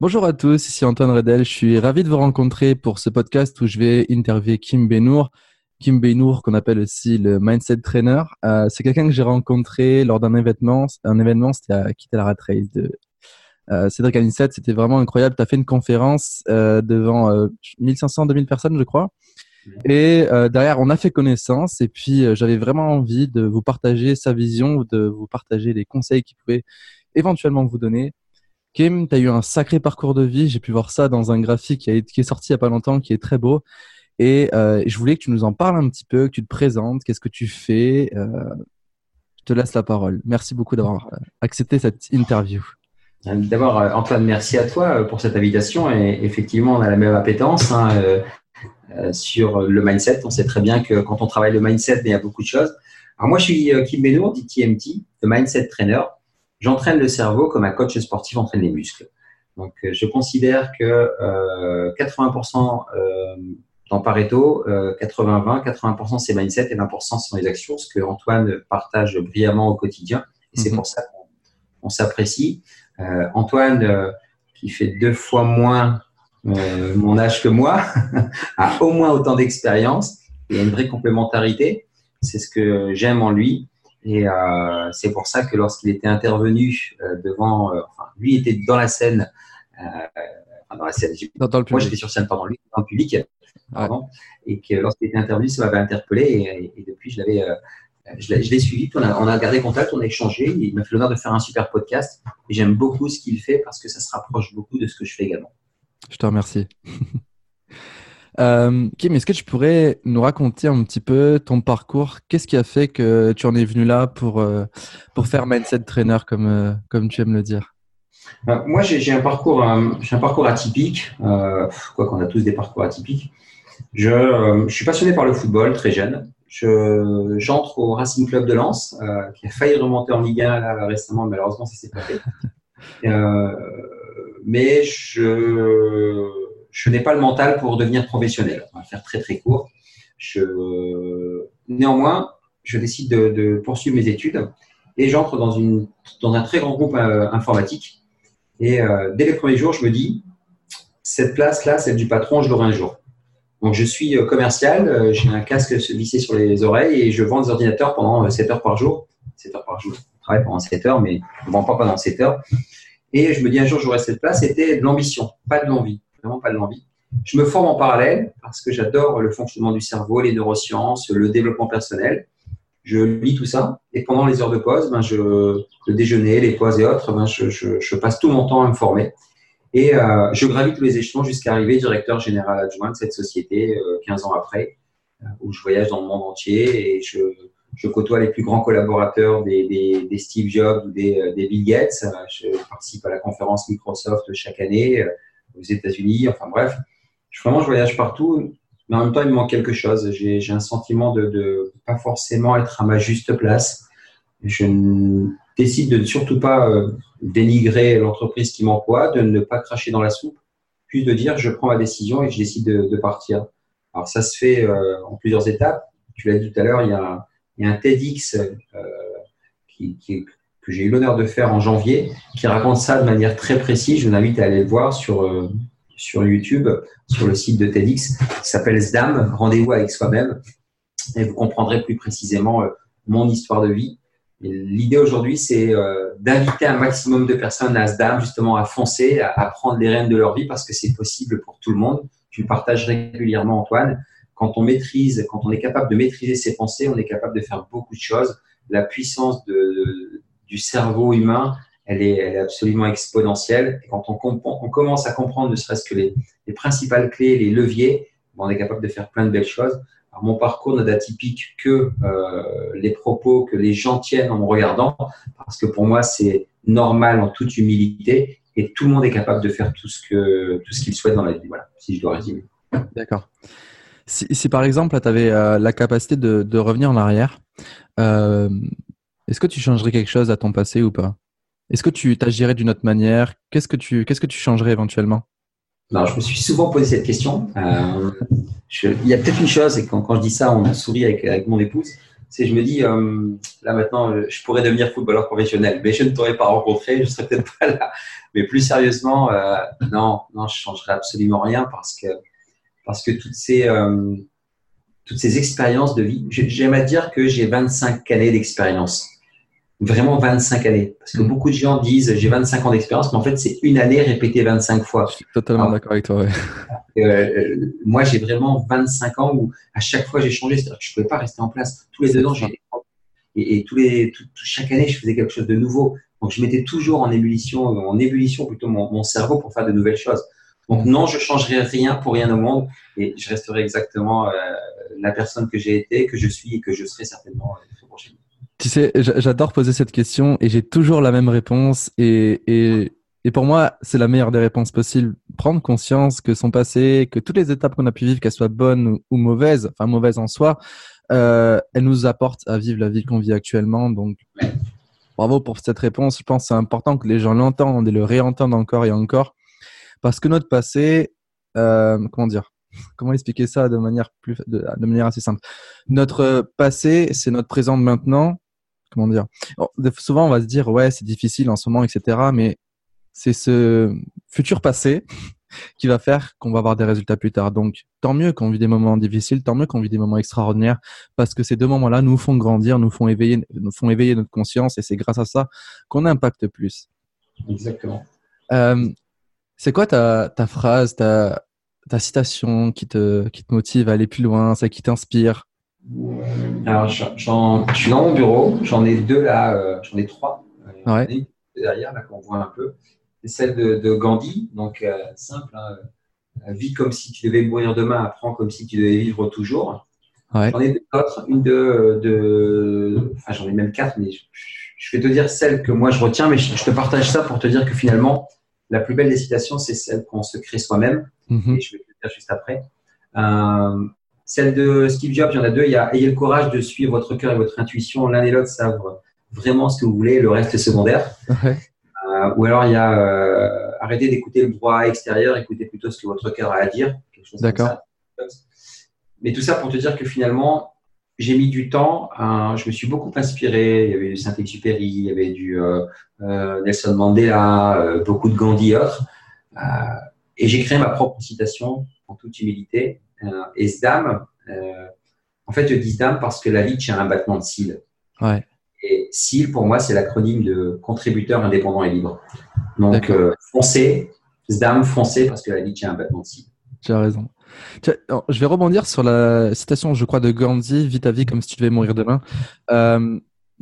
Bonjour à tous, ici Antoine Redel. Je suis ravi de vous rencontrer pour ce podcast où je vais interviewer Kim Benour. Kim Benour, qu'on appelle aussi le Mindset Trainer. Euh, c'est quelqu'un que j'ai rencontré lors d'un événement. Un événement, c'était à Quitter la Rat Race de euh, Cédric Anissette. C'était vraiment incroyable. Tu as fait une conférence euh, devant 1500-2000 personnes, je crois. Et derrière, on a fait connaissance. Et puis, j'avais vraiment envie de vous partager sa vision, de vous partager les conseils qu'il pouvait éventuellement vous donner Kim, tu as eu un sacré parcours de vie. J'ai pu voir ça dans un graphique qui, est sorti il n'y a pas longtemps, qui est très beau. Et euh, je voulais que tu nous en parles un petit peu, que tu te présentes, qu'est-ce que tu fais. Euh, je te laisse la parole. Merci beaucoup d'avoir euh, accepté cette interview. D'abord, Antoine, merci à toi pour cette invitation. Et effectivement, on a la même appétence hein, sur le mindset. On sait très bien que quand on travaille le mindset, il y a beaucoup de choses. Alors moi, je suis Kim Benour, dit TMT, le Mindset Trainer j'entraîne le cerveau comme un coach sportif entraîne les muscles. Donc, euh, je considère que euh, 80% euh, dans Pareto, 80-20, 80%, c'est mindset et 20% sont les actions, ce que Antoine partage brillamment au quotidien. Et c'est mhm. pour ça qu'on s'apprécie. Euh, Antoine, euh, qui fait deux fois moins mon âge que moi, a au moins autant d'expérience. Il y a une vraie complémentarité. C'est ce que j'aime en lui. Et euh, c'est pour ça que lorsqu'il était intervenu euh, devant, euh, enfin, lui était dans la scène, dans la scène. Dans, le moi, j'étais sur scène, pardon, lui dans le public, pardon, et que lorsqu'il était intervenu, ça m'avait interpellé, et, et, depuis, je l'avais, je l'ai suivi, on a, on a gardé contact, on a échangé, il m'a fait l'honneur de faire un super podcast, et j'aime beaucoup ce qu'il fait parce que ça se rapproche beaucoup de ce que je fais également. Je te remercie. Euh, Kim, est-ce que tu pourrais nous raconter un petit peu ton parcours? Qu'est-ce qui a fait que tu en es venu là pour, euh, pour faire Mindset Trainer, comme, euh, comme tu aimes le dire? Moi, j'ai un, parcours, un parcours atypique, quoi qu'on a tous des parcours atypiques. Je, je, suis passionné par le football très jeune. J'entre au Racing Club de Lens, qui a failli remonter en Ligue 1 là, récemment, malheureusement, ça s'est pas fait. mais je je n'ai pas le mental pour devenir professionnel. On va faire très très court. Néanmoins, je décide de, poursuivre mes études et j'entre dans, dans un très grand groupe euh, informatique. Et euh, dès les premiers jours, je me dis, cette place-là, celle du patron, je l'aurai un jour. Donc, je suis euh, commercial, j'ai un casque vissé sur les oreilles et je vends des ordinateurs pendant 7 heures par jour. 7 heures par jour. Je travaille pendant 7 heures, mais je ne vends pas pendant 7 heures. Et je me dis, un jour, j'aurai cette place. C'était de l'ambition, pas de l'envie vraiment pas de l'envie. Je me forme en parallèle parce que j'adore le fonctionnement du cerveau, les neurosciences, le développement personnel. Je lis tout ça et pendant les heures de pause, ben je, le déjeuner, les pauses et autres, ben je, passe tout mon temps à me former. Et euh, je gravite tous les échelons jusqu'à arriver directeur général adjoint de cette société euh, 15 ans après, euh, où je voyage dans le monde entier et je, côtoie les plus grands collaborateurs des, Steve Jobs ou des, euh, des Bill Gates. Je participe à la conférence Microsoft chaque année aux États-Unis. Enfin bref, vraiment, je voyage partout, mais en même temps, il me manque quelque chose. J'ai un sentiment de ne pas forcément être à ma juste place. Je décide de ne surtout pas euh, dénigrer l'entreprise qui m'emploie, de ne pas cracher dans la soupe, puis de dire je prends ma décision et je décide de, partir. Alors ça se fait euh, en plusieurs étapes. Tu l'as dit tout à l'heure, il, y a un TEDx euh, qui, qui, que j'ai eu l'honneur de faire en janvier, qui raconte ça de manière très précise. Je vous invite à aller le voir sur, euh, sur YouTube, sur le site de TEDx, qui s'appelle SDAM, Rendez-vous avec soi-même, et vous comprendrez plus précisément euh, mon histoire de vie. L'idée aujourd'hui, c'est euh, d'inviter un maximum de personnes à SDAM, justement, à foncer, à, prendre les rênes de leur vie, parce que c'est possible pour tout le monde. Tu le partages régulièrement, Antoine. Quand on maîtrise, quand on est capable de maîtriser ses pensées, on est capable de faire beaucoup de choses. La puissance de, du cerveau humain, elle est, absolument exponentielle. Et quand on, commence à comprendre ne serait-ce que les, les, principales clés, les leviers, on est capable de faire plein de belles choses. Mon parcours n'a d'atypique que euh, les propos que les gens tiennent en me regardant, parce que pour moi, c'est normal en toute humilité et tout le monde est capable de faire tout ce qu'il souhaite dans la vie. Voilà, si je dois résumer. D'accord. Si, par exemple, tu avais euh, la capacité de, de, revenir en arrière, euh, est-ce que tu changerais quelque chose à ton passé ou pas? Est-ce que tu t'agirais d'une autre manière? Qu'est-ce que tu que tu changerais éventuellement? Non, je me suis souvent posé cette question. Euh, il y a peut-être une chose, et quand, je dis ça, on sourit avec, avec mon épouse. C'est je me dis, euh, là maintenant, euh, je pourrais devenir footballeur professionnel, mais je ne t'aurais pas rencontré, je serais peut-être pas là. Mais plus sérieusement, non, non, je changerai absolument rien parce que parce que toutes ces toutes ces expériences de vie, j'aime à dire que j'ai 25 années d'expérience vraiment 25 années. Parce que mm. beaucoup de gens disent j'ai 25 ans d'expérience, mais en fait, c'est une année répétée 25 fois. Je suis totalement d'accord avec toi. Euh, euh, moi, j'ai vraiment 25 ans où à chaque fois j'ai changé. C'est-à-dire que je ne pouvais pas rester en place. Tous les deux ans, j'ai et, et tous les, chaque année, je faisais quelque chose de nouveau. Donc, je mettais toujours en ébullition, en ébullition plutôt mon, mon cerveau pour faire de nouvelles choses. Donc, non, je changerai rien pour rien au monde et je resterai exactement euh, la personne que j'ai été, que je suis et que je serai certainement. Tu sais, j'adore poser cette question et j'ai toujours la même réponse. Et, et, et pour moi, c'est la meilleure des réponses possibles. Prendre conscience que son passé, que toutes les étapes qu'on a pu vivre, qu'elles soient bonnes ou, mauvaises, enfin mauvaises en soi, euh, elles nous apportent à vivre la vie qu'on vit actuellement. Donc, bravo pour cette réponse. Je pense que c'est important que les gens l'entendent et le réentendent encore et encore. Parce que notre passé, euh, comment dire comment expliquer ça de manière plus de, de manière assez simple? Notre passé c'est notre présent de maintenant comment dire Souvent, on va se dire ouais, c'est difficile en ce moment, etc. Mais c'est ce futur passé qui va faire qu'on va avoir des résultats plus tard. Donc, tant mieux qu'on vit des moments difficiles, tant mieux qu'on vit des moments extraordinaires, parce que ces deux moments-là nous font grandir, nous font éveiller, nous font éveiller notre conscience, et c'est grâce à ça qu'on impacte plus. Exactement. Euh, c'est quoi ta, ta phrase, ta, ta citation qui te, qui te motive à aller plus loin, ça qui t'inspire? Alors, je suis dans mon bureau, j'en ai deux là, euh, j'en ai trois. Euh, ouais. Derrière, là, qu'on voit un peu. C'est celle de, Gandhi, donc euh, simple. Hein, vis comme si tu devais mourir demain, apprends comme si tu devais vivre toujours. Ouais. J'en ai deux autres, une de, de enfin j'en ai même quatre, mais je, vais te dire celle que moi je retiens, mais je, te partage ça pour te dire que finalement, la plus belle des citations, c'est celle qu'on se crée soi-même. Mm-hmm. Et je vais te le dire juste après. Euh, celle de Steve Jobs, il y en a deux. Il y a Ayez le courage de suivre votre cœur et votre intuition. L'un et l'autre savent vraiment ce que vous voulez, le reste est secondaire. Euh, ou alors il y a euh, Arrêtez d'écouter le droit extérieur, écoutez plutôt ce que votre cœur a à dire. D'accord. Mais tout ça pour te dire que finalement, j'ai mis du temps. je me suis beaucoup inspiré. Il y avait du Saint-Exupéry, il y avait du euh, Nelson Mandela, beaucoup de Gandhi et autres. et j'ai créé ma propre citation en toute humilité euh, et SDAM, euh, en fait, je dis SDAM parce que la vie tient un battement de cils. Ouais. Et CIL, pour moi, c'est l'acronyme de contributeur indépendant et libre. Donc, euh, foncez, SDAM, foncez parce que la vie tient un battement de cils. Tu as raison. Je vais rebondir sur la citation, je crois, de Gandhi Vis ta vie comme si tu devais mourir demain.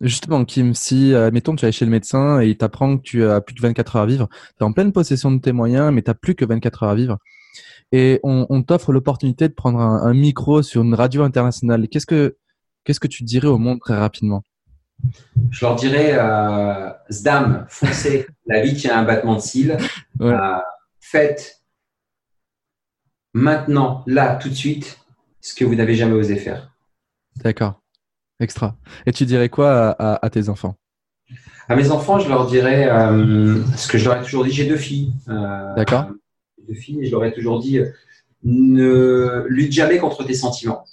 justement, Kim, si, mettons, tu vas chez le médecin et il t'apprend que tu as plus de 24 heures à vivre, tu es en pleine possession de tes moyens, mais tu n'as plus que 24 heures à vivre et on, t'offre l'opportunité de prendre un, micro sur une radio internationale. Qu'est-ce que qu'est-ce que tu dirais au monde très rapidement? Je leur dirais euh, Zdam, foncez, la vie tient un battement de cils. Euh, faites maintenant, là, tout de suite, ce que vous n'avez jamais osé faire. D'accord, extra. Et tu dirais quoi à, tes enfants? À mes enfants, je leur dirais euh, ce que je leur ai toujours dit. J'ai deux filles. D'accord de filles, et je leur ai toujours dit ne lutte jamais contre tes sentiments.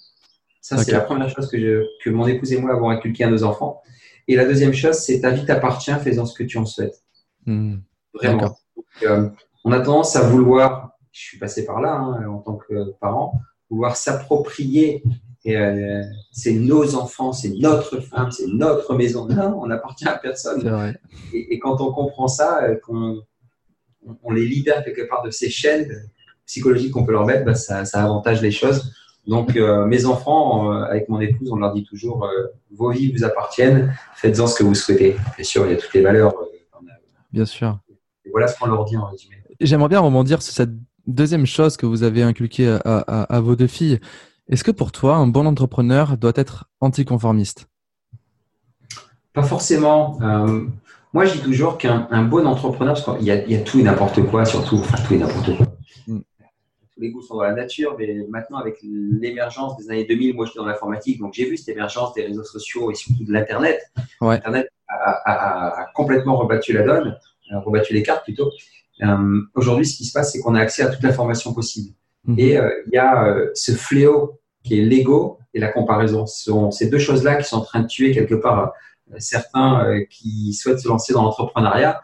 Ça, c'est la première chose que, que mon épouse et moi avons inculqué à nos enfants. Et la deuxième chose, c'est ta vie t'appartient, fais-en ce que tu en souhaites. Hmm. Vraiment. Euh, on a tendance à vouloir, je suis passé par là hein, en tant que parent, vouloir s'approprier. Euh, c'est nos enfants, c'est notre femme, c'est notre maison. Non, on n'appartient à personne. Et, et, quand on comprend ça, euh, qu'on on les libère quelque part de ces chaînes psychologiques qu'on peut leur mettre, bah, ça, avantage les choses. Donc, euh, mes enfants, euh, avec mon épouse, on leur dit toujours euh, vos vies vous appartiennent, faites-en ce que vous souhaitez. Bien sûr, il y a toutes les valeurs. bien sûr. voilà ce qu'on leur dit en résumé. J'aimerais bien rebondir sur cette deuxième chose que vous avez inculquée à vos deux filles. Est-ce que pour toi, un bon entrepreneur doit être anticonformiste? Pas forcément. Moi, je dis toujours qu'un bon entrepreneur, parce qu'il y, a tout et n'importe quoi, surtout, enfin tout et n'importe quoi. Mm. Tous les goûts sont dans la nature, mais maintenant, avec l'émergence des années 2000, moi, je suis dans l'informatique, donc j'ai vu cette émergence des réseaux sociaux et surtout de l'Internet. L'Internet a, complètement rebattu la donne, a rebattu les cartes plutôt. Euh, aujourd'hui, ce qui se passe, c'est qu'on a accès à toute l'information possible. Mm-hmm. Et euh, il y a euh, ce fléau qui est l'ego et la comparaison. Ce sont ces deux choses-là qui sont en train de tuer quelque part euh, certains euh, qui souhaitent se lancer dans l'entrepreneuriat.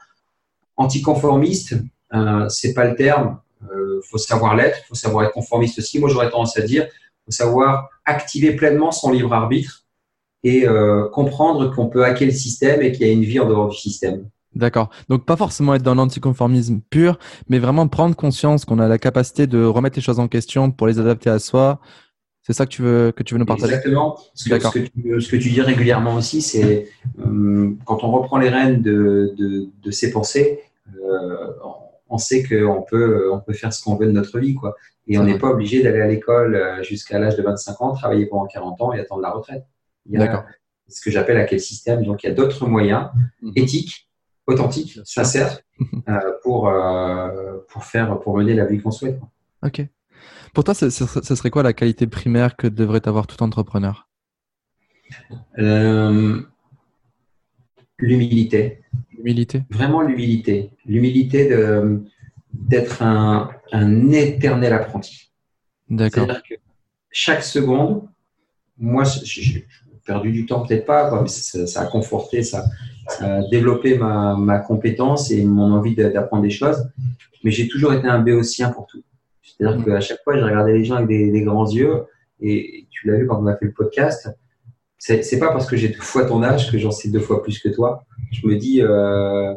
Anticonformiste, euh, c'est pas le terme. Il faut savoir l'être, faut savoir être conformiste aussi. Moi, j'aurais tendance à dire, faut savoir activer pleinement son libre arbitre et comprendre qu'on peut hacker le système et qu'il y a une vie en dehors du système. D'accord. Donc pas forcément être dans l'anticonformisme pur, mais vraiment prendre conscience qu'on a la capacité de remettre les choses en question pour les adapter à soi. C'est ça que tu veux que tu veux nous partager? Exactement. Ce que, ce que, tu, dis régulièrement aussi, c'est euh, quand on reprend les rênes de, de, de ses pensées, euh, on sait qu'on peut on peut faire ce qu'on veut de notre vie, quoi. Et on n'est pas obligé d'aller à l'école euh, jusqu'à l'âge de 25 ans, travailler pendant 40 ans et attendre la retraite. D'accord. Ce que j'appelle à quel système. Donc il y a d'autres moyens mhm. éthiques authentique, sincère, euh, pour, pour, faire, pour mener la vie qu'on souhaite. Ok. Pour toi, ce, serait quoi la qualité primaire que devrait avoir tout entrepreneur? Euh, L'humilité. L'humilité Vraiment l'humilité. L'humilité d'être un, un éternel apprenti. D'accord. C'est-à-dire que chaque seconde, moi, j'ai perdu du temps, peut-être pas, mais ça, a conforté, ça, ça a développé ma, ma, compétence et mon envie d'apprendre des choses. Mais j'ai toujours été un béotien pour tout. C'est-à-dire qu'à chaque fois, j'ai regardé les gens avec des, grands yeux. Et tu l'as vu quand on a fait le podcast. C'est pas parce que j'ai deux fois ton âge que j'en sais deux fois plus que toi. Je me dis, euh,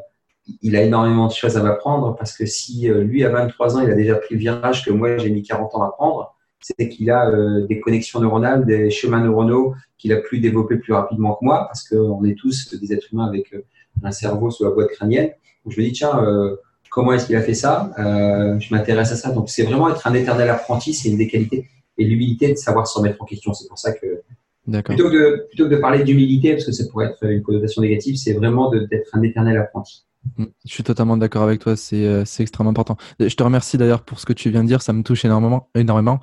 il a énormément de choses à m'apprendre parce que si euh, lui, à 23 ans, il a déjà pris le virage que moi, j'ai mis 40 ans à prendre, c'est qu'il a euh, des connexions neuronales, des chemins neuronaux qu'il a pu développer plus rapidement que moi, parce qu'on est tous des êtres humains avec euh, un cerveau sous la boîte crânienne. Donc je me dis, tiens, comment est-ce qu'il a fait ça Je m'intéresse à ça. Donc c'est vraiment être un éternel apprenti, c'est une des qualités. Et l'humilité de savoir se remettre en question. C'est pour ça que plutôt que, de, plutôt que de parler d'humilité, parce que ça pourrait être une connotation négative, c'est vraiment d'être un éternel apprenti. Mm. Je suis totalement d'accord avec toi, euh, c'est extrêmement important. Je te remercie d'ailleurs pour ce que tu viens de dire, ça me touche énormément. énormément.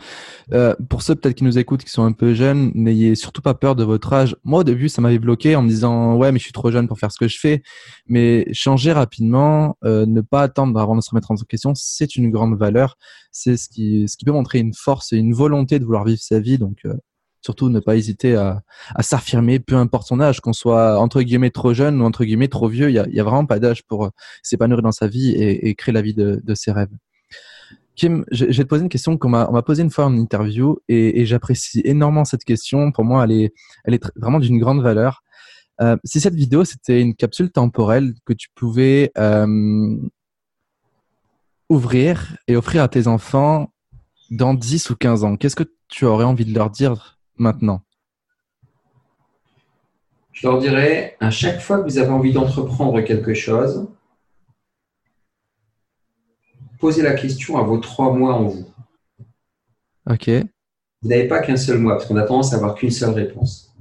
Euh, pour ceux peut-être qui nous écoutent, qui sont un peu jeunes, n'ayez surtout pas peur de votre âge. Moi au début, ça m'avait bloqué en me disant ouais mais je suis trop jeune pour faire ce que je fais. Mais changer rapidement, euh, ne pas attendre avant de se remettre en question, c'est une grande valeur. C'est ce qui, peut montrer une force et une volonté de vouloir vivre sa vie. Donc euh, surtout ne pas hésiter à, s'affirmer, peu importe son âge, qu'on soit entre guillemets trop jeune ou entre guillemets trop vieux, il y a, vraiment pas d'âge pour euh, s'épanouir dans sa vie et, créer la vie de, ses rêves. Kim, je, vais te poser une question qu'on m'a posée une fois en interview et, j'apprécie énormément cette question. Pour moi, elle est, elle est vraiment d'une grande valeur. Euh, si cette vidéo c'était une capsule temporelle que tu pouvais euh, ouvrir et offrir à tes enfants dans 10 ou 15 ans, qu'est-ce que tu aurais envie de leur dire maintenant Je leur dirais, à chaque fois que vous avez envie d'entreprendre quelque chose, posez la question à vos trois mois en vous. Ok. Vous n'avez pas qu'un seul mois, parce qu'on a tendance à avoir qu'une seule réponse.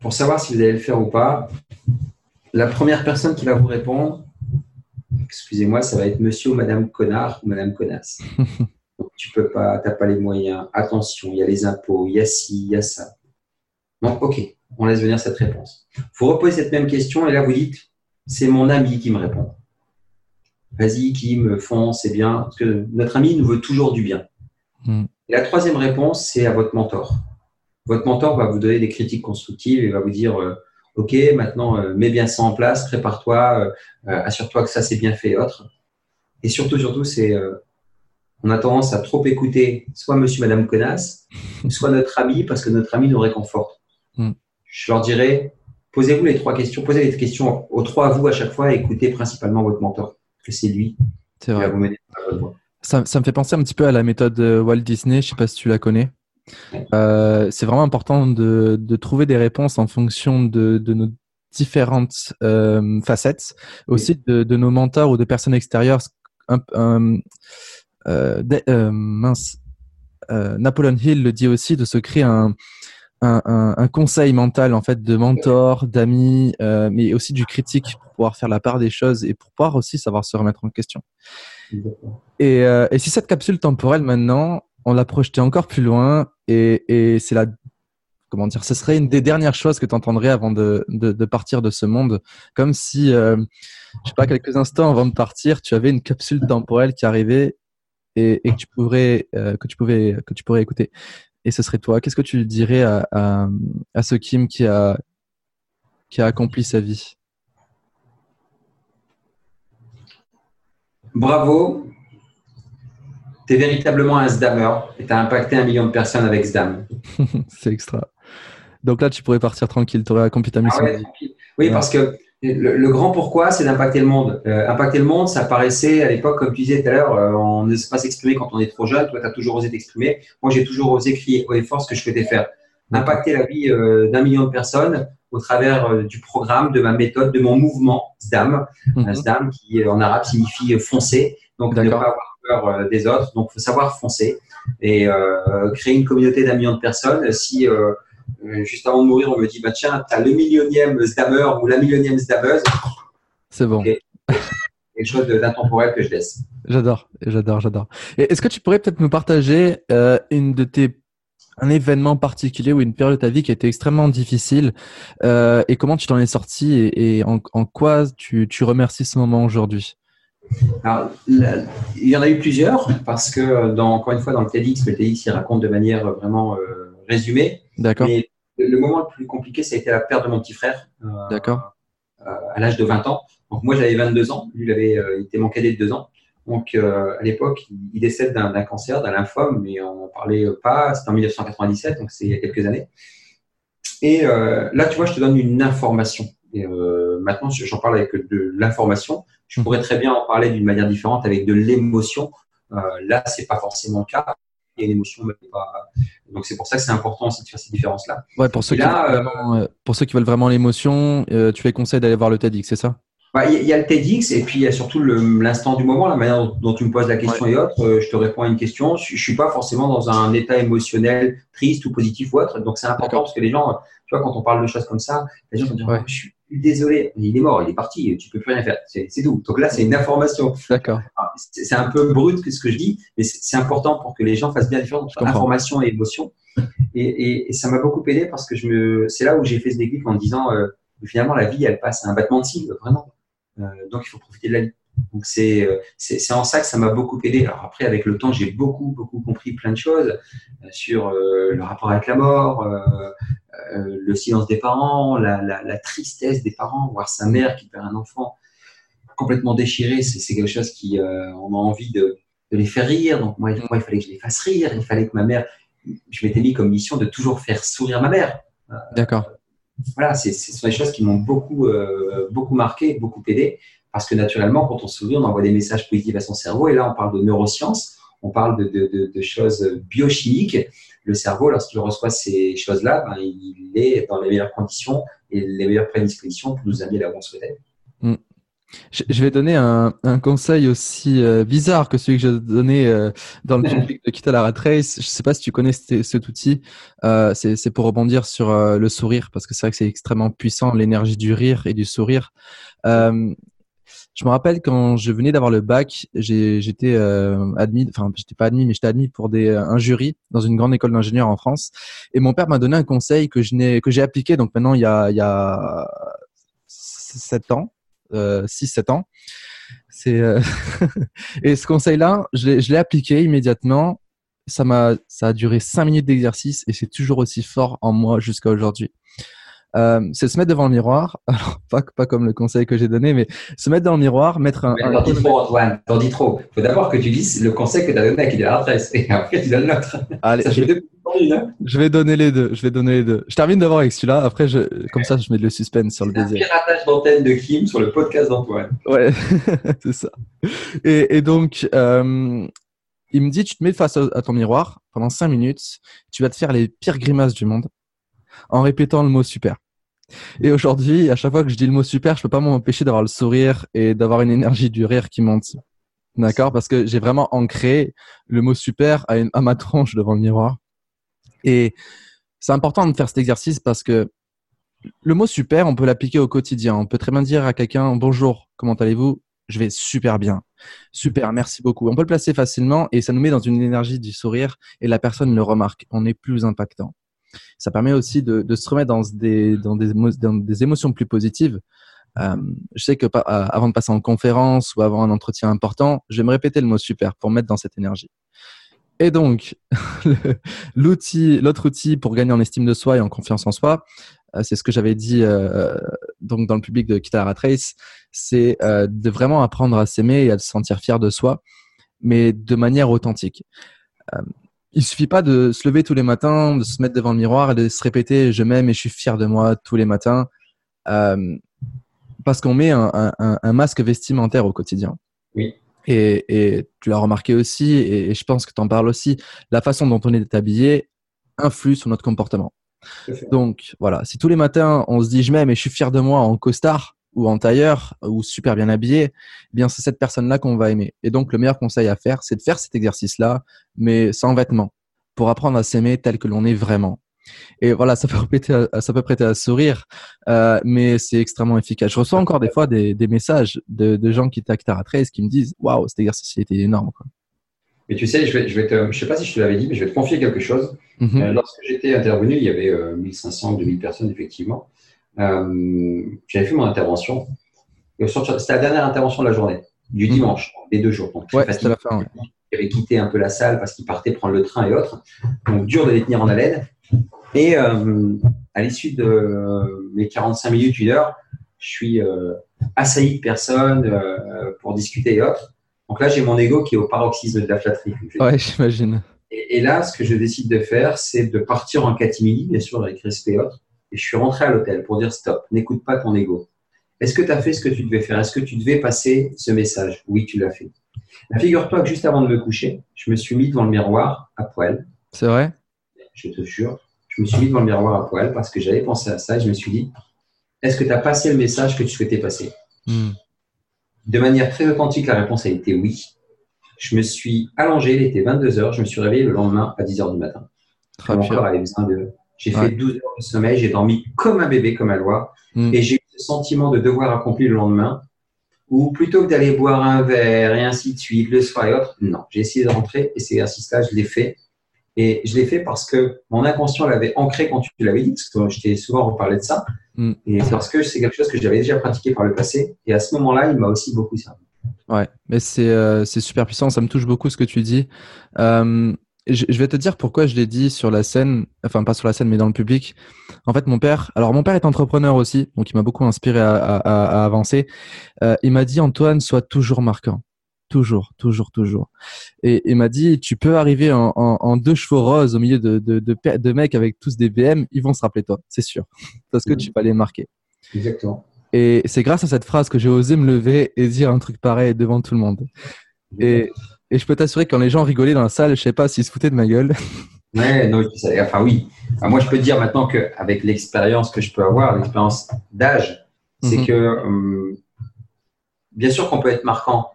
Pour savoir si vous allez le faire ou pas, la première personne qui va vous répondre, excusez-moi, ça va être monsieur ou madame connard ou madame connasse. tu peux pas, t'as pas les moyens. Attention, il y a les impôts, il y a ci, il y a ça. Donc, ok, on laisse venir cette réponse. Vous reposez cette même question et là vous dites, c'est mon ami qui me répond. Vas-y, qui me font, c'est bien. Parce que notre ami nous veut toujours du bien. Hmm. la troisième réponse, c'est à votre mentor. Votre mentor va vous donner des critiques constructives et va vous dire, euh, ok, maintenant euh, mets bien ça en place, prépare-toi, euh, assure-toi que ça c'est bien fait, autre. Et surtout, surtout, c'est on a tendance à trop écouter soit monsieur, madame connasse, soit notre ami parce que notre ami nous réconforte. Hmm. Je leur dirais, posez-vous les trois questions, posez les questions aux trois à vous à chaque fois et écoutez principalement votre mentor, que c'est lui qui va vous mener à votre voie. Ça, me fait penser un petit peu à la méthode Walt Disney, je ne sais pas si tu la connais. Euh, c'est vraiment important de, trouver des réponses en fonction de, nos différentes euh, facettes, aussi de, nos mentors ou de personnes extérieures. un, euh, euh, mince, euh, Napoleon Hill le dit aussi, de se créer un, un, conseil mental en fait de mentor, d'amis, mais aussi du critique pour pouvoir faire la part des choses et pour pouvoir aussi savoir se remettre en question. Et, et si cette capsule temporelle maintenant, on l'a projetée encore plus loin et, et c'est la comment dire, ce serait une des dernières choses que tu entendrais avant de, de, de, partir de ce monde, comme si, euh, je sais pas, quelques instants avant de partir, tu avais une capsule temporelle qui arrivait et, que tu pourrais euh, que tu pouvais que tu pourrais écouter. et ce serait toi, qu'est-ce que tu dirais à, à, à ce Kim qui a, qui a accompli sa vie? Bravo, tu es véritablement un SDAMer et tu as impacté un million de personnes avec SDAM. c'est extra. Donc là, tu pourrais partir tranquille, tu aurais accompli ta mission. Ah oui, parce que le, grand pourquoi, c'est d'impacter le monde. Euh, impacter le monde, ça paraissait à l'époque, comme tu disais tout à l'heure, euh, on ne sait pas s'exprimer quand on est trop jeune. Toi, tu as toujours osé t'exprimer. Moi, j'ai toujours osé crier haut et fort ce que je souhaitais faire. Impacter la vie euh, d'un million de personnes au travers du programme, de ma méthode, de mon mouvement SDAM. Mhm. SDAM qui en arabe signifie foncer. Donc, ne pas avoir peur des autres. Donc, faut savoir foncer et créer une communauté d'un million de personnes. Si euh, juste avant de mourir, on me dit bah, tiens, tu as le millionième Zdammer ou la millionième Zdammeuse. C'est bon. quelque chose d'intemporel que je laisse. J'adore, j'adore, j'adore. Est-ce que tu pourrais peut-être nous partager euh, une de tes un événement particulier ou une période de ta vie qui a été extrêmement difficile euh, et comment tu t'en es sorti et, en, quoi tu, tu, remercies ce moment aujourd'hui? Alors, il y en a eu plusieurs parce que, dans, encore une fois, dans le TEDx, le TEDx, il raconte de manière vraiment résumée. D'accord. Mais le moment le plus compliqué, ça a été la perte de mon petit frère. Euh, D'accord. Euh, à l'âge de 20 ans. Donc moi, j'avais 22 ans. Lui, il, avait, euh, était mon cadet de 2 ans. Donc à l'époque, il décède d'un cancer, d'un lymphome, mais on n'en parlait pas. C'était en 1997, donc c'est il y a quelques années. Et là, tu vois, je te donne une information. Et maintenant, j'en parle avec de l'information. Je mmh. pourrais très bien en parler d'une manière différente avec de l'émotion. là, c'est pas forcément le cas et l'émotion pas. Donc c'est pour ça que c'est important aussi de faire ces différences-là. Ouais, pour ceux, qui, veulent vraiment, euh, pour ceux qui veulent vraiment l'émotion, euh, tu les conseilles d'aller voir le TEDx, c'est ça? Bah, il y, a le TEDx et puis il y a surtout l'instant du moment, la manière dont, tu me poses la question et autres. Euh, je te réponds à une question. Je, ne suis pas forcément dans un état émotionnel triste ou positif ou autre. Donc c'est important parce que les gens, tu vois, quand on parle de choses comme ça, les gens vont dire oh, je suis désolé, il est mort, il est parti, tu peux plus rien faire. C'est tout. Donc là, c'est une information. D'accord. C'est un peu brut ce que je dis, mais c'est important pour que les gens fassent bien la différence entre information et émotion. Et, et, ça m'a beaucoup aidé parce que je me, c'est là où j'ai fait ce déclic en me disant, euh, finalement, la vie, elle passe à un battement de cils, vraiment. Euh, donc, il faut profiter de la vie. Donc, c'est, euh, c'est, c'est en ça que ça m'a beaucoup aidé. Alors après, avec le temps, j'ai beaucoup, beaucoup compris plein de choses euh, sur le rapport avec la mort, euh, le silence des parents, la, la, la, tristesse des parents, voir sa mère qui perd un enfant complètement déchiré, c'est quelque chose qui, euh, on a envie de, de, les faire rire. Donc moi, moi, il fallait que je les fasse rire, il fallait que ma mère, je m'étais mis comme mission de toujours faire sourire ma mère. Euh, D'accord. Voilà, ce sont des choses qui m'ont beaucoup, beaucoup marqué, beaucoup aidé, parce que naturellement, quand on sourit, on envoie des messages positifs à son cerveau. Et là, on parle de neurosciences, on parle de, de, de choses biochimiques le cerveau, lorsqu'il reçoit ces choses-là, ben, il est dans les meilleures conditions et les meilleures prédispositions pour nous amener là où on souhaitait. Hmm. Je vais donner un, conseil aussi euh, bizarre que celui que j'ai donné euh, dans le public de Kita la Rat Race. Je ne sais pas si tu connais cet, outil. Euh, c'est pour rebondir sur le sourire parce que c'est vrai que c'est extrêmement puissant, l'énergie du rire et du sourire. Je me rappelle quand je venais d'avoir le bac, j'étais euh, admis, enfin j'étais pas admis, mais j'étais admis pour des, euh, un jury dans une grande école d'ingénieurs en France. Et mon père m'a donné un conseil que je n'ai que j'ai appliqué. Donc maintenant il y a il y a sept ans, euh, six sept ans. C'est euh, et ce conseil-là, je l'ai appliqué immédiatement. Ça m'a ça a duré cinq minutes d'exercice et c'est toujours aussi fort en moi jusqu'à aujourd'hui. Euh, c'est se mettre devant le miroir. Alors, pas, pas comme le conseil que j'ai donné, mais se mettre dans le miroir, mettre un. T'en dis trop, Antoine. T'en dis trop. Faut d'abord que tu dises le conseil que tu as donné à qui de la adresse et après tu donnes l'autre. Allez, je, vais, je vais donner les deux. Je vais donner les deux. Je termine d'abord avec celui-là. Après, je, comme ça, je mets le suspense sur le deuxième. piratage d'antenne de Kim sur le podcast d'Antoine. Ouais, c'est ça. Et, et donc, euh, il me dit, tu te mets face à ton miroir pendant cinq minutes. Tu vas te faire les pires grimaces du monde en répétant le mot super. Et aujourd'hui, à chaque fois que je dis le mot super, je peux pas m'empêcher d'avoir le sourire et d'avoir une énergie du rire qui monte. D'accord? Parce que j'ai vraiment ancré le mot super à, à ma tronche devant le miroir. Et c'est important de faire cet exercice parce que le mot super, on peut l'appliquer au quotidien. On peut très bien dire à quelqu'un bonjour, comment allez-vous? Je vais super bien. Super, merci beaucoup. On peut le placer facilement et ça nous met dans une énergie du sourire et la personne le remarque. On est plus impactant. Ça permet aussi de, se remettre dans des, émotions plus positives. Euh, je sais que euh, avant de passer en conférence ou avant un entretien important, je vais me répéter le mot super pour mettre dans cette énergie. Et donc, l'autre outil pour gagner en estime de soi et en confiance en soi, euh, c'est ce que j'avais dit donc dans le public de Kitara Trace, c'est de vraiment apprendre à s'aimer et à se sentir fier de soi, mais de manière authentique. Il suffit pas de se lever tous les matins, de se mettre devant le miroir et de se répéter je m'aime et je suis fier de moi tous les matins, euh, parce qu'on met un, un, un, masque vestimentaire au quotidien. Oui. Et, et tu l'as remarqué aussi, et, et, je pense que tu en parles aussi, la façon dont on est habillé influe sur notre comportement. Donc voilà, si tous les matins on se dit je m'aime et je suis fier de moi en costard ou en tailleur ou super bien habillé, eh bien c'est cette personne-là qu'on va aimer. Et donc le meilleur conseil à faire, c'est de faire cet exercice-là, mais sans vêtements, pour apprendre à s'aimer tel que l'on est vraiment. Et voilà, ça peut, répéter, ça peut prêter à sourire, euh, mais c'est extrêmement efficace. Je reçois encore des fois des, des messages de, de, gens qui tactent à 13 qui me disent Waouh, cet exercice était énorme. Quoi. Mais tu sais, je vais, je vais te, je sais pas si je te l'avais dit, mais je vais te confier quelque chose. Mm -hmm. euh, lorsque j'étais intervenu, il y avait euh, 1500 ou 2000 personnes, effectivement. Euh, J'avais fait mon intervention. C'était la dernière intervention de la journée, du Mhm. dimanche, des deux jours. Donc, Ouais, la fin. ouais. J'avais quitté un peu la salle parce qu'il partait prendre le train et autres. Donc, dur de les tenir en haleine. Et euh, à l'issue de mes 45 minutes, une heure, je suis euh, assailli de personnes euh, pour discuter et autres. Donc là, j'ai mon ego qui est au paroxysme de la flatterie. Ouais, j'imagine. Et, et là, ce que je décide de faire, c'est de partir en catimini, bien sûr, avec respect et autres. Et je suis rentré à l'hôtel pour dire stop, n'écoute pas ton ego. Est-ce que tu as fait ce que tu devais faire? Est-ce que tu devais passer ce message? Oui, tu l'as fait. Figure-toi que juste avant de me coucher, je me suis mis devant le miroir à poil. C'est vrai? Je te jure, je me suis mis devant le miroir à poil parce que j'avais pensé à ça et je me suis dit est-ce que tu as passé le message que tu souhaitais passer? Hmm. De manière très authentique, la réponse a été oui. Je me suis allongé, il était 22 heures, je me suis réveillé le lendemain à 10 heures du matin. Très Mon corps avait besoin de. J'ai Ouais. fait 12 heures de sommeil, j'ai dormi comme un bébé, comme un loi, Hmm. et j'ai eu ce sentiment de devoir accompli le lendemain, où plutôt que d'aller boire un verre et ainsi de suite, le soir et autres, non, j'ai essayé de rentrer et cet exercice-là, je l'ai fait. Et je l'ai fait parce que mon inconscient l'avait ancré quand tu l'avais dit, parce que je t'ai souvent reparlé de ça, Hmm. et parce que c'est quelque chose que j'avais déjà pratiqué par le passé, et à ce moment-là, il m'a aussi beaucoup servi. Ouais, mais c'est euh, super puissant. Ça me touche beaucoup ce que tu dis. Euh, je, je vais te dire pourquoi je l'ai dit sur la scène, enfin pas sur la scène, mais dans le public. En fait, mon père, alors mon père est entrepreneur aussi, donc il m'a beaucoup inspiré à, à, à- à avancer. Euh, il m'a dit Antoine, sois toujours marquant, toujours, toujours, toujours. Et il m'a dit tu peux arriver en, en, en deux chevaux roses au milieu de, de, de, pe- de mecs avec tous des BM, ils vont se rappeler toi, c'est sûr, parce que Mhm. tu vas les marquer. Exactement. Et c'est grâce à cette phrase que j'ai osé me lever et dire un truc pareil devant tout le monde. Et, et je peux t'assurer que quand les gens rigolaient dans la salle, je sais pas s'ils se foutaient de ma gueule. Ouais, non, enfin oui. Enfin, moi, je peux te dire maintenant qu'avec l'expérience que je peux avoir, l'expérience d'âge, c'est Mhm. que hum, bien sûr qu'on peut être marquant,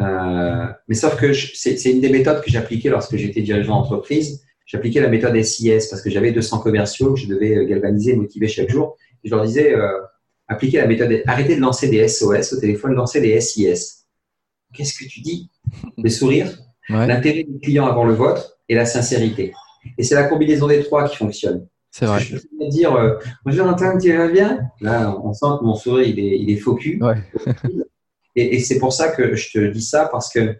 euh, mais sauf que c'est une des méthodes que j'appliquais lorsque j'étais dirigeant d'entreprise. J'appliquais la méthode SIS parce que j'avais 200 commerciaux que je devais euh, galvaniser, motiver chaque jour. Et je leur disais, euh, appliquez la méthode, arrêtez de lancer des SOS au téléphone, lancez des SIS. Qu'est-ce que tu dis? Le sourire, Ouais, l'intérêt du client avant le vôtre et la sincérité. Et c'est la combinaison des trois qui fonctionne. c'est vrai. Je peux dire euh, Bonjour Antoine, tu vas bien? Là, on sent que mon sourire, il est, il est faux cul. Ouais. Et, et c'est pour ça que je te dis ça, parce que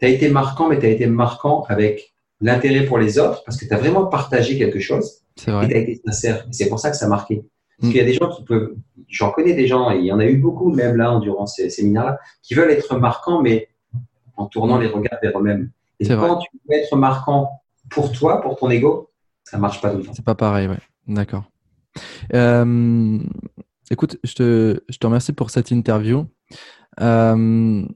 tu as été marquant, mais tu as été marquant avec l'intérêt pour les autres, parce que tu as vraiment partagé quelque chose C'est et vrai. tu as été sincère. Et c'est pour ça que ça a marqué. Parce Mm. qu'il y a des gens qui peuvent, j'en connais des gens, et il y en a eu beaucoup même là, durant ces séminaires-là, qui veulent être marquants, mais en tournant les regards vers eux-mêmes. Et C'est vrai. quand tu veux être marquant pour toi, pour ton ego, ça marche pas tout le temps. C'est pas pareil, ouais. D'accord. Euh, écoute, je te, je te remercie pour cette interview. Euh,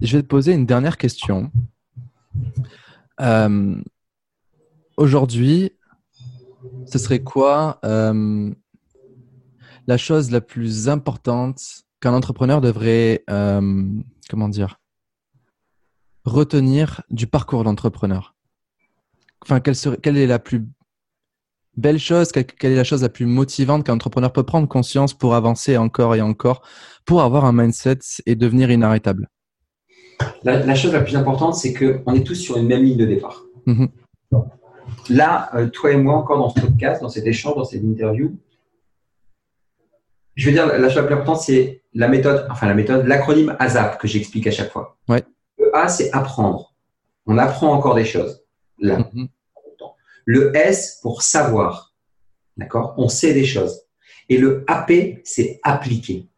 je vais te poser une dernière question. Euh, Aujourd'hui, ce serait quoi euh, la chose la plus importante qu'un entrepreneur devrait, euh, comment dire, retenir du parcours d'entrepreneur? Enfin, quelle, serait, quelle est la plus belle chose, quelle, quelle est la chose la plus motivante qu'un entrepreneur peut prendre conscience pour avancer encore et encore, pour avoir un mindset et devenir inarrêtable? La, la chose la plus importante, c'est qu'on est tous sur une même ligne de départ. Mhm. Là, euh, toi et moi, encore dans ce podcast, dans cet échange, dans cette interview, je veux dire, la chose la plus importante, c'est la méthode, enfin la méthode, l'acronyme ASAP que j'explique à chaque fois. Ouais. Le A, c'est apprendre. On apprend encore des choses. Là. Mhm. Le S pour savoir. D'accord? On sait des choses. Et le AP, c'est appliquer.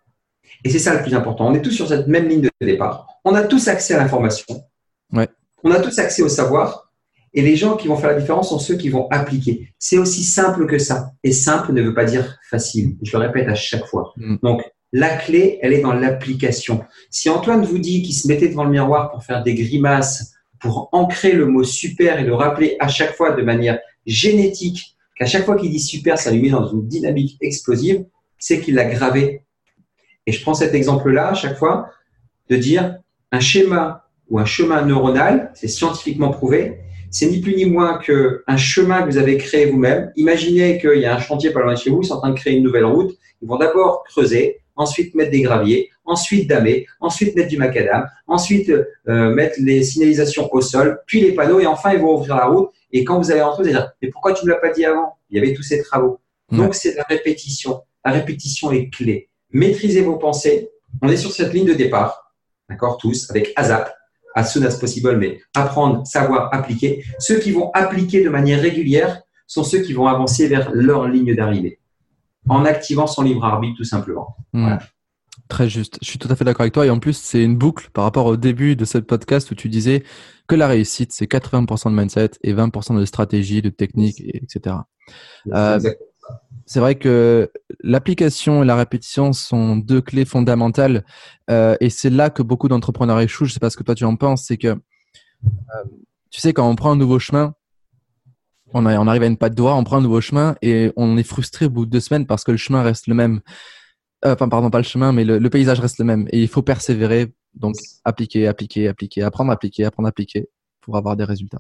Et c'est ça le plus important. On est tous sur cette même ligne de départ. On a tous accès à l'information. Ouais. On a tous accès au savoir. Et les gens qui vont faire la différence sont ceux qui vont appliquer. C'est aussi simple que ça. Et simple ne veut pas dire facile. Je le répète à chaque fois. Mm. Donc, la clé, elle est dans l'application. Si Antoine vous dit qu'il se mettait devant le miroir pour faire des grimaces, pour ancrer le mot super et le rappeler à chaque fois de manière génétique, qu'à chaque fois qu'il dit super, ça lui met dans une dynamique explosive, c'est qu'il l'a gravé. Et je prends cet exemple-là à chaque fois de dire un schéma ou un chemin neuronal, c'est scientifiquement prouvé, c'est ni plus ni moins qu'un chemin que vous avez créé vous-même. Imaginez qu'il y a un chantier pas loin de chez vous, ils sont en train de créer une nouvelle route. Ils vont d'abord creuser, ensuite mettre des graviers, ensuite damer, ensuite mettre du macadam, ensuite euh, mettre les signalisations au sol, puis les panneaux, et enfin ils vont ouvrir la route. Et quand vous allez rentrer, vous allez dire, mais pourquoi tu ne me l'as pas dit avant? Il y avait tous ces travaux. Donc c'est la répétition. La répétition est clé. Maîtrisez vos pensées. On est sur cette ligne de départ, d'accord, tous, avec ASAP, as soon as possible, mais apprendre, savoir, appliquer. Ceux qui vont appliquer de manière régulière sont ceux qui vont avancer vers leur ligne d'arrivée, en activant son libre arbitre tout simplement. Hmm. Très juste. Je suis tout à fait d'accord avec toi. Et en plus, c'est une boucle par rapport au début de ce podcast où tu disais que la réussite, c'est 80% de mindset et 20% de stratégie, de technique, etc. Euh, c'est vrai que l'application et la répétition sont deux clés fondamentales. Euh, et c'est là que beaucoup d'entrepreneurs échouent. Je sais pas ce que toi tu en penses. C'est que, euh, tu sais, quand on prend un nouveau chemin, on, on arrive à une patte doigt, on prend un nouveau chemin et on est frustré au bout de deux semaines parce que le chemin reste le même. Euh, enfin, pardon, pas le chemin, mais le, paysage reste le même. Et il faut persévérer. Donc, appliquer, appliquer, appliquer, apprendre appliquer, apprendre appliquer pour avoir des résultats.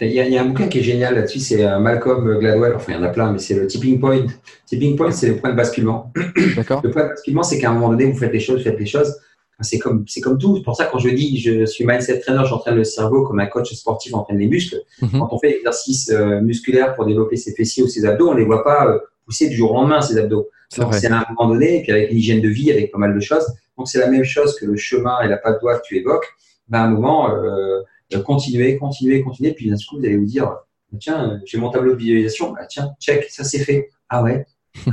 Il y, a, un bouquin qui est génial là-dessus, c'est euh, Malcolm Gladwell, enfin il y en a plein, mais c'est le tipping point. Tipping point, c'est le point de basculement. D'accord. Le point de basculement, c'est qu'à un moment donné, vous faites les choses, vous faites les choses. C'est comme, c'est comme tout. C'est pour ça, quand je dis je suis mindset trainer, j'entraîne le cerveau comme un coach sportif entraîne les muscles. Mhm. Quand on fait l'exercice euh, musculaire pour développer ses fessiers ou ses abdos, on les voit pas euh, pousser du jour au lendemain, ces abdos. C'est à un moment donné, et puis avec une hygiène de vie, avec pas mal de choses. Donc, c'est la même chose que le chemin et la patte que tu évoques. Ben, à un moment, euh, continuer, continuer, continuer. Puis d'un coup, vous allez vous dire, tiens, j'ai mon tableau de visualisation. Bah, tiens, check, ça c'est fait. Ah ouais,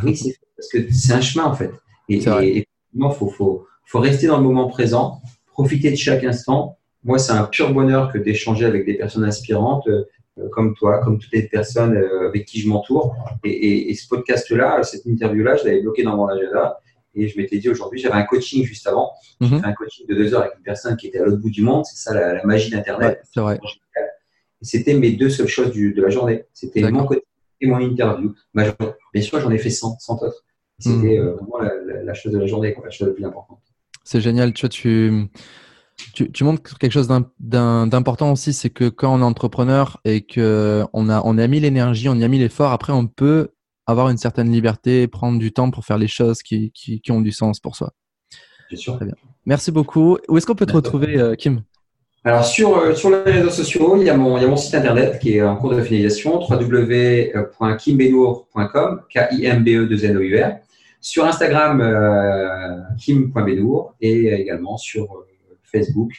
oui, c'est fait. Parce que c'est un chemin en fait. Et, il faut, faut, faut rester dans le moment présent, profiter de chaque instant. Moi, c'est un pur bonheur que d'échanger avec des personnes inspirantes euh, comme toi, comme toutes les personnes euh, avec qui je m'entoure. Et, et, ce podcast-là, cette interview-là, je l'avais bloqué dans mon agenda. Et je m'étais dit aujourd'hui, j'avais un coaching juste avant. J'ai mhm. fait un coaching de deux heures avec une personne qui était à l'autre bout du monde. C'est ça la, magie d'Internet. c'est vrai. Et c'était mes deux seules choses du, de la journée. C'était mon coaching et mon interview. bien sûr, j'en ai fait 100, 100 autres. C'était mhm. euh, vraiment la, chose de la journée, la chose la plus importante. C'est génial. Tu vois, tu, tu, tu montres quelque chose d'important aussi, c'est que quand on est entrepreneur et qu'on a, on a mis l'énergie, on y a mis l'effort, après on peut avoir une certaine liberté, prendre du temps pour faire les choses qui, qui, ont du sens pour soi. Sûr. Très bien. Merci beaucoup. Où est-ce qu'on peut te retrouver, euh, Kim? Alors sur, euh, sur les réseaux sociaux, il y, a mon, il y a mon site internet qui est en cours de finalisation, www.kimbenour.com, K-I-M-B-E-2-N-O-U-R. Sur Instagram, euh, kim.benour et également sur Facebook.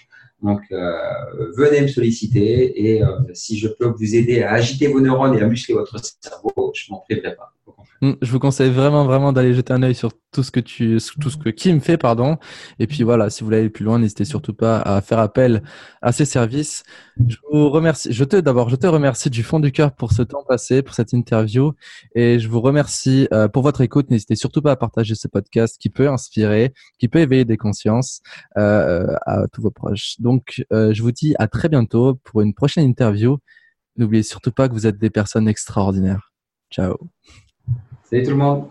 Donc, venez me solliciter et si je peux vous aider à agiter vos neurones et à muscler votre cerveau, je m'en priverai pas. Mm, je vous conseille vraiment, vraiment d'aller jeter un œil sur tout ce que tu, tout ce que Kim fait, pardon. Et puis voilà, si vous voulez aller plus loin, n'hésitez surtout pas à faire appel à ses services. Je vous remercie. Je te, d'abord, je te remercie du fond du cœur pour ce temps passé, pour cette interview. Et je vous remercie euh, pour votre écoute. N'hésitez surtout pas à partager ce podcast qui peut inspirer, qui peut éveiller des consciences euh, à tous vos proches. Donc, euh, je vous dis à très bientôt pour une prochaine interview. N'oubliez surtout pas que vous êtes des personnes extraordinaires. Ciao. Salut tout le monde.